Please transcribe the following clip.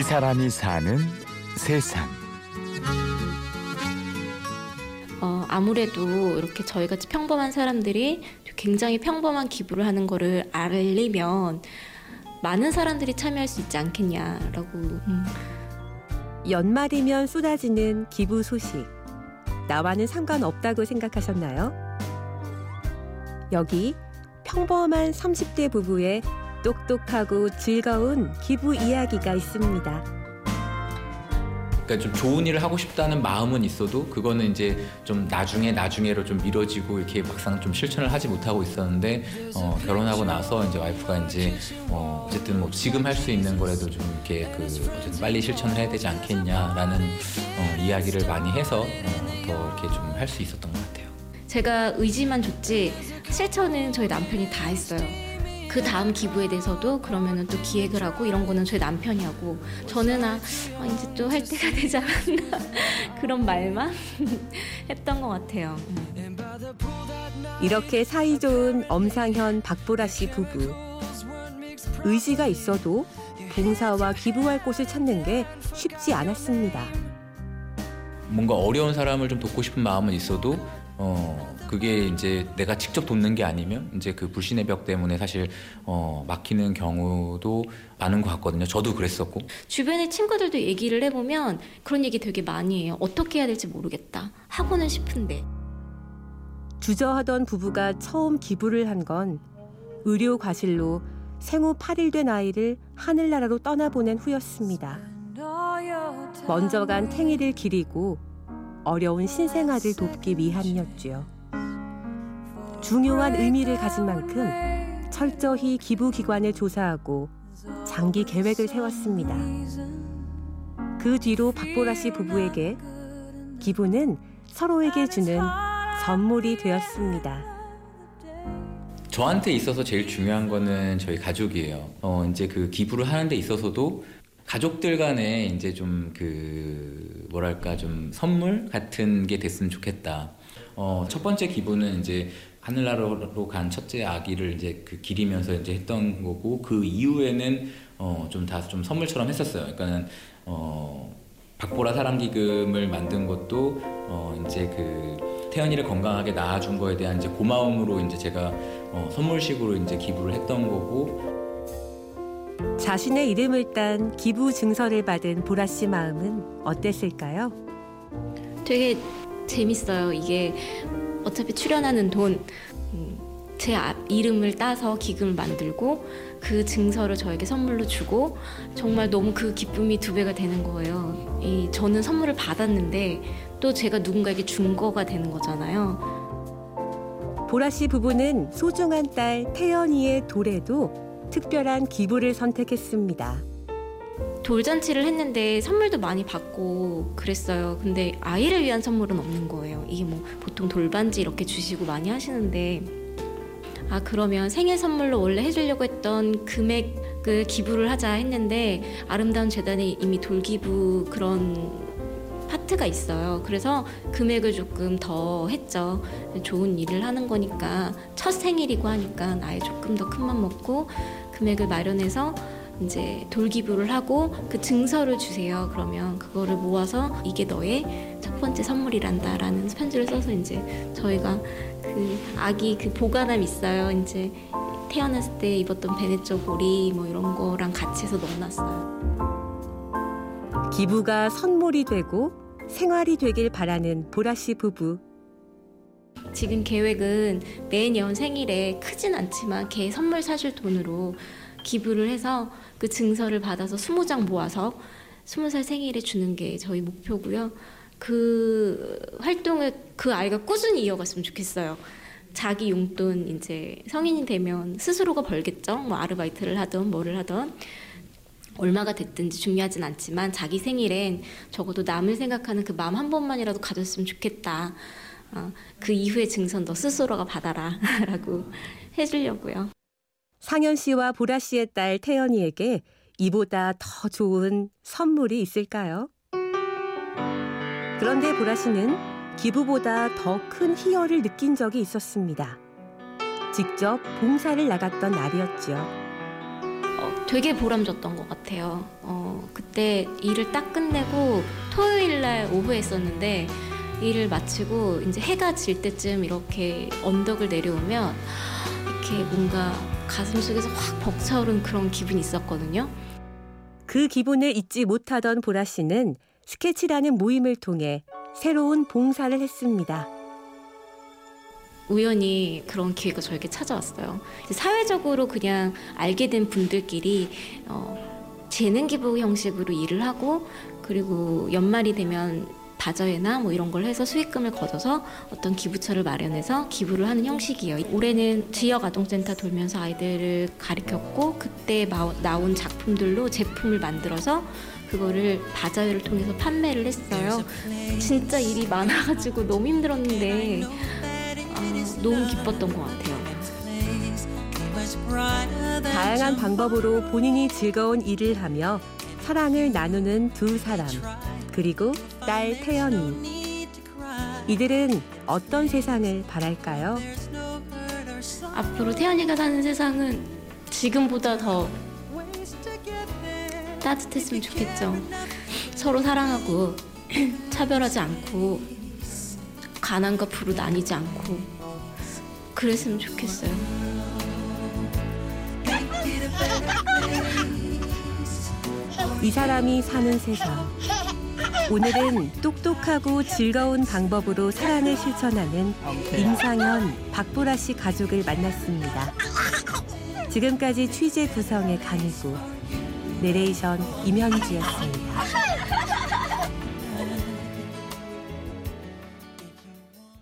이 사람이 사는 세상. 어, 아무래도 이렇게 저희같이 평범한 사람들이 굉장히 평범한 기부를 하는 거를 알리면 많은 사람들이 참여할 수 있지 않겠냐라고. 음. 연말이면 쏟아지는 기부 소식. 나와는 상관없다고 생각하셨나요? 여기 평범한 30대 부부의 똑똑하고 즐거운 기부 이야기가 있습니다. 그러니까 좀 좋은 일을 하고 싶다는 마음은 있어도 그거는 이제 좀 나중에 나중에로 좀 미뤄지고 이렇게 막상 좀 실천을 하지 못하고 있었는데 어, 결혼하고 나서 이제 와이프가 이제 어, 어쨌든 뭐 지금 할 수 있는 거라도 좀 이렇게 그 어쨌든 빨리 실천을 해야 되지 않겠냐라는 어, 이야기를 많이 해서 어, 더 이렇게 좀 할 수 있었던 것 같아요. 제가 의지만 줬지 실천은 저희 남편이 다 했어요. 그 다음 기부에 대해서도 그러면은 또 기획을 하고 이런 거는 저희 남편이 하고 저는 아, 아 이제 또 할 때가 되지 않았나 그런 말만 했던 것 같아요. 이렇게 사이 좋은 엄상현 박보라 씨 부부 의지가 있어도 봉사와 기부할 곳을 찾는 게 쉽지 않았습니다. 뭔가 어려운 사람을 좀 돕고 싶은 마음은 있어도 어 그게 이제 내가 직접 돕는 게 아니면 이제 그 불신의 벽 때문에 사실 어 막히는 경우도 많은 것 같거든요. 저도 그랬었고 주변의 친구들도 얘기를 해보면 그런 얘기 되게 많이 해요. 어떻게 해야 될지 모르겠다. 하고는 싶은데 주저하던 부부가 처음 기부를 한 건 의료 과실로 생후 8일 된 아이를 하늘나라로 떠나보낸 후였습니다. 먼저 간 탱이를 기리고 어려운 신생아를 돕기 위함이었지요. 중요한 의미를 가진 만큼 철저히 기부 기관을 조사하고 장기 계획을 세웠습니다. 그 뒤로 박보라 씨 부부에게 기부는 서로에게 주는 선물이 되었습니다. 저한테 있어서 제일 중요한 거는 저희 가족이에요. 어, 이제 그 기부를 하는 데 있어서도 가족들 간에 이제 좀 그 뭐랄까 좀 선물 같은 게 됐으면 좋겠다. 어, 첫 번째 기부는 이제 하늘나라로 간 첫째 아기를 이제 그 기리면서 이제 했던 거고 그 이후에는 어, 좀 다 좀 선물처럼 했었어요. 그러니까는 어, 박보라 사랑 기금을 만든 것도 어, 이제 그 태연이를 건강하게 낳아준 거에 대한 이제 고마움으로 이제 제가 어, 선물식으로 이제 기부를 했던 거고 자신의 이름을 딴 기부 증서를 받은 보라 씨 마음은 어땠을까요? 되게 재밌어요. 이게 어차피 출연하는 돈, 음, 제 이름을 따서 기금을 만들고 그 증서를 저에게 선물로 주고 정말 너무 그 기쁨이 두 배가 되는 거예요. 이 저는 선물을 받았는데 또 제가 누군가에게 준 거가 되는 거잖아요. 보라 씨 부부는 소중한 딸 태연이의 돌에도 특별한 기부를 선택했습니다. 돌잔치를 했는데 선물도 많이 받고 그랬어요. 근데 아이를 위한 선물은 없는 거예요. 이게 뭐 보통 돌반지 이렇게 주시고 많이 하시는데 아 그러면 생일 선물로 원래 해주려고 했던 금액을 기부를 하자 했는데 아름다운 재단에 이미 돌기부 그런 파트가 있어요. 그래서 금액을 조금 더 했죠. 좋은 일을 하는 거니까 첫 생일이고 하니까 아예 조금 더 큰 맘 먹고 금액을 마련해서 이제 돌기부를 하고 그 증서를 주세요. 그러면 그거를 모아서 이게 너의 첫 번째 선물이란다라는 편지를 써서 이제 저희가 그 아기 그 보관함 있어요. 이제 태어났을 때 입었던 베네쪼 고리 뭐 이런 거랑 같이 해서 넣어놨어요. 기부가 선물이 되고 생활이 되길 바라는 보라 씨 부부. 지금 계획은 매년 생일에 크진 않지만 개 선물 사줄 돈으로 기부를 해서 그 증서를 받아서 20장 모아서 20살 생일에 주는 게 저희 목표고요. 그 활동을 그 아이가 꾸준히 이어갔으면 좋겠어요. 자기 용돈 이제 성인이 되면 스스로가 벌겠죠. 뭐 아르바이트를 하던 뭐를 하던 얼마가 됐든지 중요하진 않지만 자기 생일엔 적어도 남을 생각하는 그 마음 한 번만이라도 가졌으면 좋겠다. 어, 그 이후의 증선 너 스스로가 받아라 라고 해주려고요. 상현 씨와 보라 씨의 딸 태연이에게 이보다 더 좋은 선물이 있을까요? 그런데 보라 씨는 기부보다 더 큰 희열을 느낀 적이 있었습니다. 직접 봉사를 나갔던 날이었죠. 되게 보람졌던 것 같아요. 어, 그때 일을 딱 끝내고 토요일 날 오후에 했었는데 일을 마치고 이제 해가 질 때쯤 이렇게 언덕을 내려오면 이렇게 뭔가 가슴 속에서 확 벅차오른 그런 기분이 있었거든요. 그 기분을 잊지 못하던 보라 씨는 스케치라는 모임을 통해 새로운 봉사를 했습니다. 우연히 그런 기회가 저에게 찾아왔어요. 사회적으로 그냥 알게 된 분들끼리 어, 재능 기부 형식으로 일을 하고 그리고 연말이 되면 다저회나 뭐 이런 걸 해서 수익금을 걷어서 어떤 기부처를 마련해서 기부를 하는 형식이에요. 올해는 지역 아동센터 돌면서 아이들을 가르쳤고 그때 마- 나온 작품들로 제품을 만들어서 그거를 바자회를 통해서 판매를 했어요. 진짜 일이 많아가지고 너무 힘들었는데 아, 너무 기뻤던 것 같아요. 다양한 방법으로 본인이 즐거운 일을 하며 사랑을 나누는 두 사람 그리고 딸 태연이 이들은 어떤 세상을 바랄까요? 앞으로 태연이가 사는 세상은 지금보다 더 따뜻했으면 좋겠죠. 서로 사랑하고 차별하지 않고 가난과 부로 나뉘지 않고 그랬으면 좋겠어요. 이 사람이 사는 세상. 오늘은 똑똑하고 즐거운 방법으로 사랑을 실천하는 임상현, 박보라 씨 가족을 만났습니다. 지금까지 취재 구성의 강희구, 내레이션 임현지였습니다.